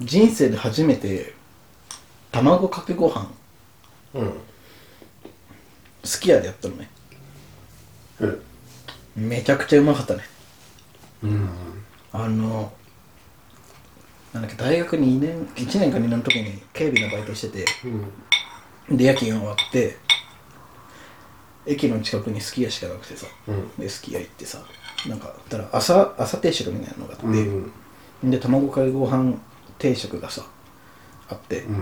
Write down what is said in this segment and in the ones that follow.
人生で初めて卵かけご飯うん。すき家でやったのね。うんめちゃくちゃうまかったね。うん。あのなんだっけ大学2年1年か2年の時に警備のバイトしててうん。で夜勤終わって駅の近くにすき家しかなくてさ、うん。ですき家行ってさなんかたら朝朝定食みたいなのがあって、うん。で卵かけご飯定食がさあって、う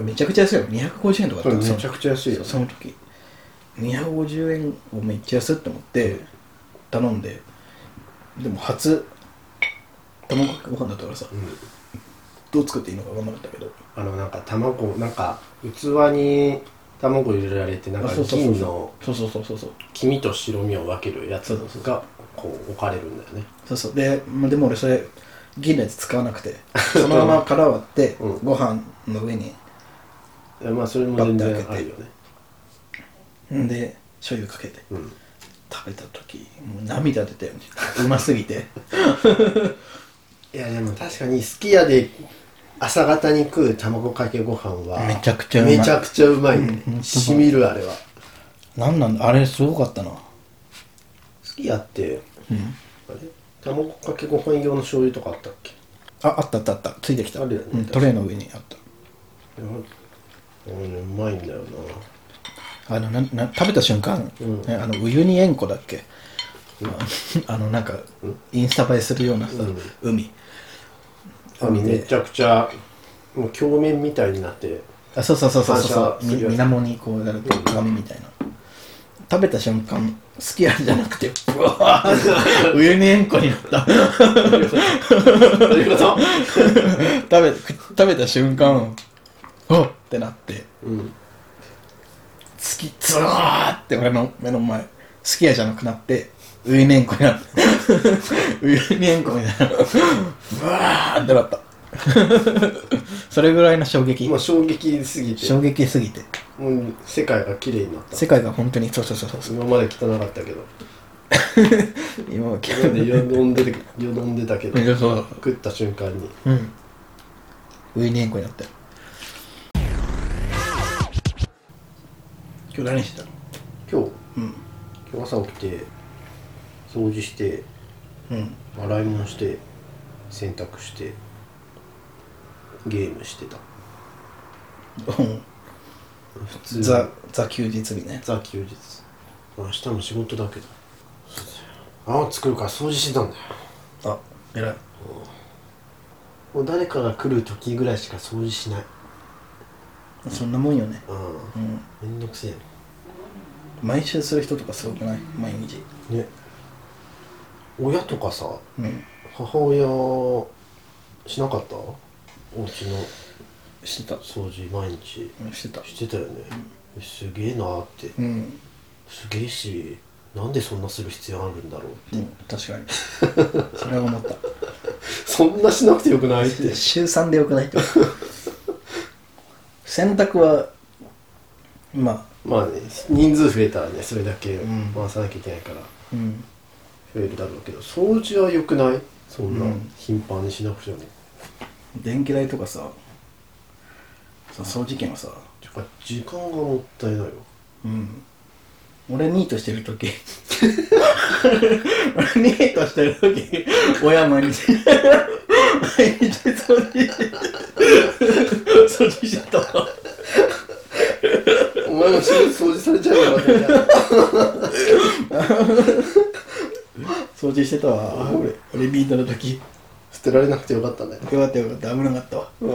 ん。めちゃくちゃ安いよ。250円とかだったのめちゃくちゃ安いよその時。250円をめっちゃ安いって思って頼んで。でも初卵かけご飯だったからさ、どう作っていいのか分からなかったけど。あのなんか卵なんか器に卵入れられてなんかあそうそうそう銀のそうそうそうそうそう。黄身と白身を分けるやつそうそうそうがこう置かれるんだよね。そうそう。で,、まあ、でも俺それ銀のやつ使わなくてそのまま殻割って、うん。ご飯の上にいやまあそれも全然あるよね。んで醤油かけて。うん。食べた時もう涙出たよね。うますぎて。いやでも確かにすき家で朝方に食う卵かけご飯はめちゃくちゃうまい。めちゃくちゃうまい。うんねほんとしみるあれは。なんなんだあれすごかったな。すき家ってうん。あれ？卵かけご飯用の醤油とかあったっけ？ああったあったあった。ついてきた。あるよねうん、トレーの上にあった。いやうんうまいんだよな。あのなな食べた瞬間、うん。ねあのウユニ塩湖だっけ、あ あのなんか、インスタ映えするようなさ、海。海で。めちゃくちゃもう鏡面みたいになってあそうそうそうそうそう。水面にこうやると鏡みたいな、食べた瞬間すき家じゃなくてブワーってウユニ塩湖になった。どういうこと？食べ食べた瞬間おっってなって。うん。月ズワーって俺の目の前すき家じゃなくなってウユニ塩湖になってウユニ塩湖みた いなブワーってなった それぐらいの衝撃。もう衝撃すぎて。衝撃すぎて。もう世界が綺麗になった。世界が本当にそうそうそうそう。今まで汚かったけど。今は今までよどんでるよどんでたけど。食った瞬間に。うん。ウユニ塩湖になったよ今日何してた？の今日？うん。今日朝起きて掃除してうん。洗い物して洗濯してゲームしてた。うん。普通。ザザ休日日ね。ザ休日。明日も仕事だけど。あ作るから掃除してたんだよ。あ偉い。もう誰かが来る時ぐらいしか掃除しない。そんなもんよね。うん。うん。めんどくせえ毎週する人とかすごくない？毎日。ね。親とかさうん。母親しなかった？お家のしてた。掃除毎日うんしてた。してたよね、すげえなーって。うん、すげえしなんでそんなする必要あるんだろううん、確かに。それは思った。そんなしなくてよくないって。週3でよくないって。洗濯はまあ。まあね人数増えたらねそれだけうん。回さなきゃいけないからうん。増えるだろうけど掃除はよくない？そんなうん。頻繁にしなくても、電気代とかささ掃除機のさ。やっぱ時間がもったいないようん。俺ニートしてる時。俺ニートしてる時親毎日毎日掃除。して掃除してた。わお前も掃除されちゃうよ 掃除してたわ。俺俺ニートの時捨てられなくてよかったね。よかったよかった。危なかったわ。うん。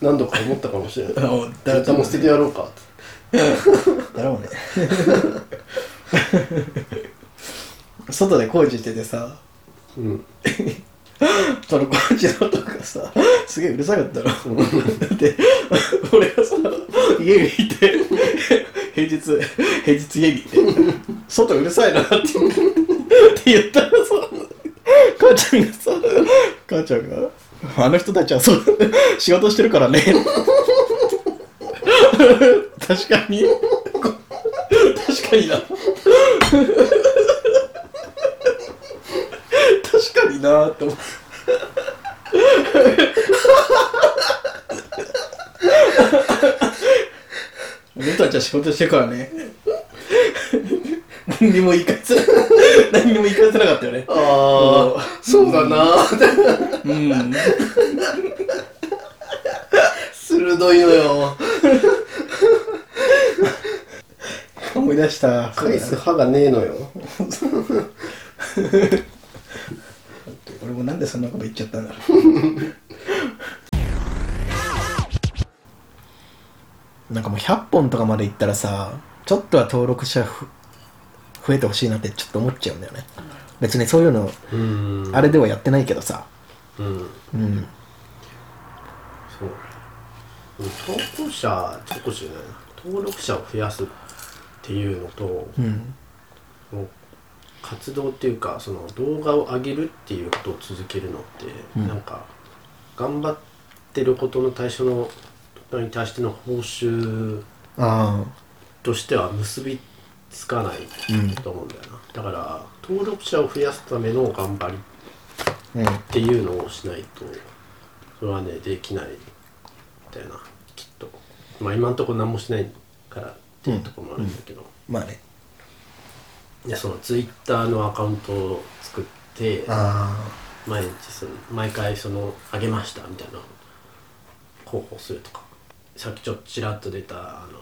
何度か思ったかもしれない。あだ絶対もう捨ててやろうか。ってだろうね。外で工事しててさ。うん。その工事の音がさすげえうるさかったの。で俺がさ家にいて平日平日家にいて外うるさいなってって言った母ちゃんがさ母ちゃんがあの人たちはそう仕事してるからね。確かに。確かにな。確かになって思って俺たちは仕事してるからね。何にも言い返せ何にも言い返せなかったよね。ああそうだな。うん。鋭いのよ。思い出した。返す歯がねえのよ。俺もなんでそんなこと言っちゃったんだろう。なんかもう100本とかまでいったらさちょっとは登録者ふ増えてほしいなってちょっと思っちゃうんだよね。別にそういうのうん。あれではやってないけどさ。うん。うん。そう。投稿者投稿者じゃな登録者を増やすっていうのとうん。活動っていうかその動画を上げるっていうことを続けるのって、うん。なんか頑張ってることの対象のに対しての報酬あ。としては結びつかないうん。と思うんだよな、だから登録者を増やすための頑張りうんっていうのをしないとそれはねできないんだよな。きっと。まあ今んところ何もしないからっていうところもあるんだけど、まあね。いやそのツイッターのアカウントを作ってあ毎日その毎回その「あげました」みたいな広報するとか。さっきちょっとちらっと出たあの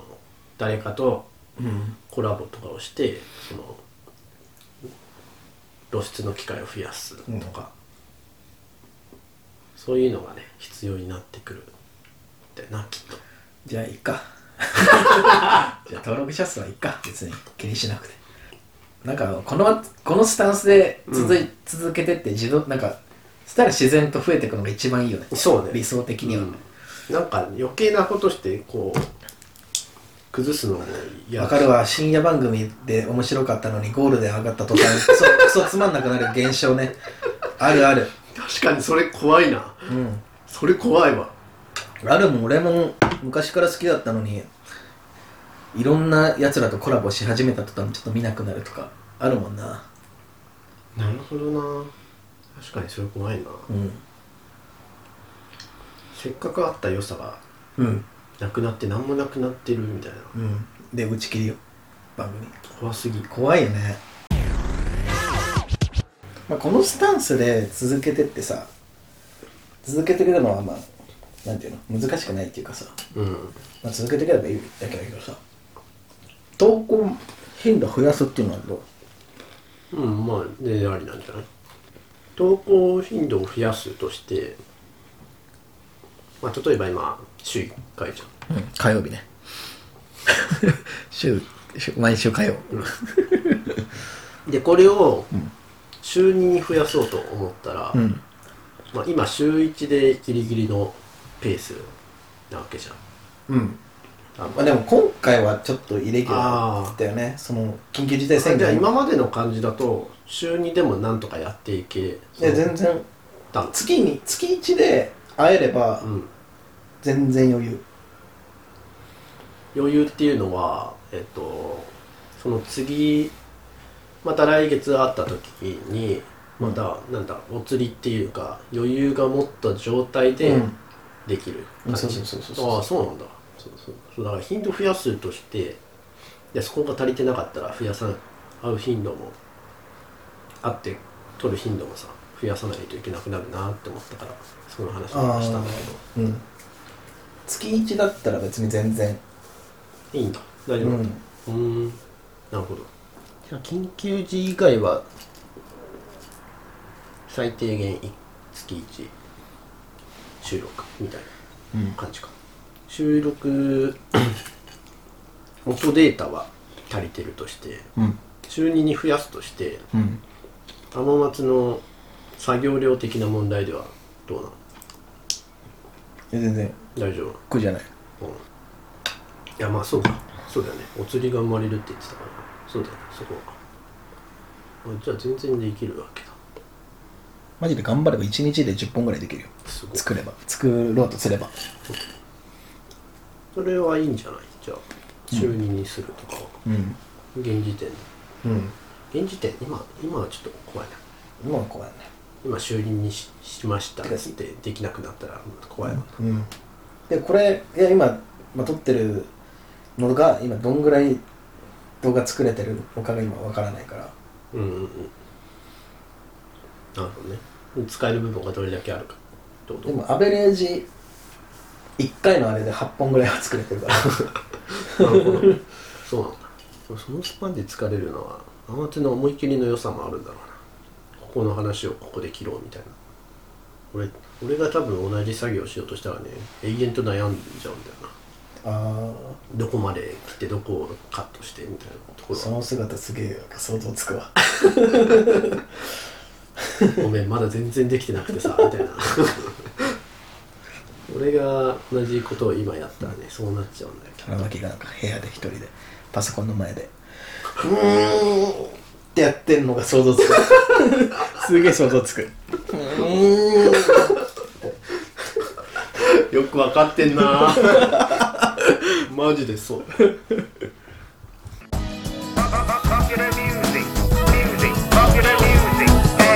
誰かとコラボとかをしてその露出の機会を増やすとか、そういうのがね必要になってくるんだよなきっと。じゃあいいか。じゃあ登録者数はいいか。別に気にしなくて。なんかこのこのスタンスで続い、続けてって自動なんかそしたら自然と増えていくのが一番いいよね。そうね。理想的には、うん。なんか余計なことしてこう崩すの。も嫌わかるわ。深夜番組で面白かったのにゴールデン上がった途端 クソクソつまんなくなる現象ね。あるある。確かにそれ怖いな。うん。それ怖いわ。あるもん俺も昔から好きだったのにいろんなやつらとコラボし始めた途端ちょっと見なくなるとかあるもんな。なるほどな。確かにそれ怖いな。うん。せっかくあった良さがうんなくなって何もなくなってるみたいな。うん。で打ち切りよ番組。怖すぎ。怖いよね、まあ、このスタンスで続けてってさ続けてくるのはまあなんていうの？難しくないっていうかさ、うん。まあ、続けてくればいいだけだけどさ。投稿頻度増やすっていうのはどう？うんまあ全然ありなんじゃない？投稿頻度を増やすとしてまあ例えば今週1回じゃん。うん、火曜日ね。週週毎週火曜。でこれを週2に増やそうと思ったら、うん。まあ、今週1でギリギリのペースなわけじゃん。うん。あまあでも今回はちょっとイレギュラあーーだよね。その緊急事態宣言。じゃあ今までの感じだと週2でもなんとかやっていけで全然。月に月1で会えればうん。全然余裕。余裕っていうのはえっとその次また来月会った時にまたなんだお釣りっていうか余裕が持った状態でうん。できるうん感じそうそうそうそう。ああそうなんだ。そうそう。そうだから頻度増やすとしてでそこが足りてなかったら増やさない会う頻度も会って取る頻度もさ増やさないといけなくなるなって思ったからその話をしたんだけど。うん。月1だったら別に全然。いいんだ。大丈夫うん。うーん。なるほど。じゃあ緊急時以外は最低限い月1収録みたいうん。な感じか。収録 元データは足りてるとしてうん。週2に増やすとしてうん。浜松の作業量的な問題ではどうなの？全然。大丈夫？苦じゃない。うん。いやまあそうか。そうだよね。お釣りが生まれるって言ってたから。そうだよね。そこは。あじゃあ全然できるわけだ。マジで頑張れば1日で10本ぐらいできるよ。作れば。作ろうとすれば。それはいいんじゃない？じゃあ週2にするとか。は、うん。現時点で。うん。現時点？今今はちょっと怖いな。今は怖いね今修理にししましたってできなくなったら怖いわうん。でこれいや今、まあ、撮ってるのが今どんぐらい動画作れてるのかが今わからないから。うんうん。うんなるほどね。使える部分がどれだけあるか。ってことでもアベレージ1回のあれで8本ぐらいは作れてるから。なるほどそうなんだ。そのスパンで疲れるのはアマテの思い切りの良さもあるんだろうなここの話をここで切ろうみたいな。俺俺が多分同じ作業をしようとしたらね永遠と悩んじゃうんだよな。あどこまで来てどこをカットしてみたいなところ。あその姿すげえ想像つくわ。ごめんまだ全然できてなくてさみたいな。俺が同じことを今やったらねそうなっちゃうんだよ。荒牧がなんか部屋で一人でパソコンの前でうーんってやってんのが想像つく すげえ想像つく。よくわかってんな。マジでそう。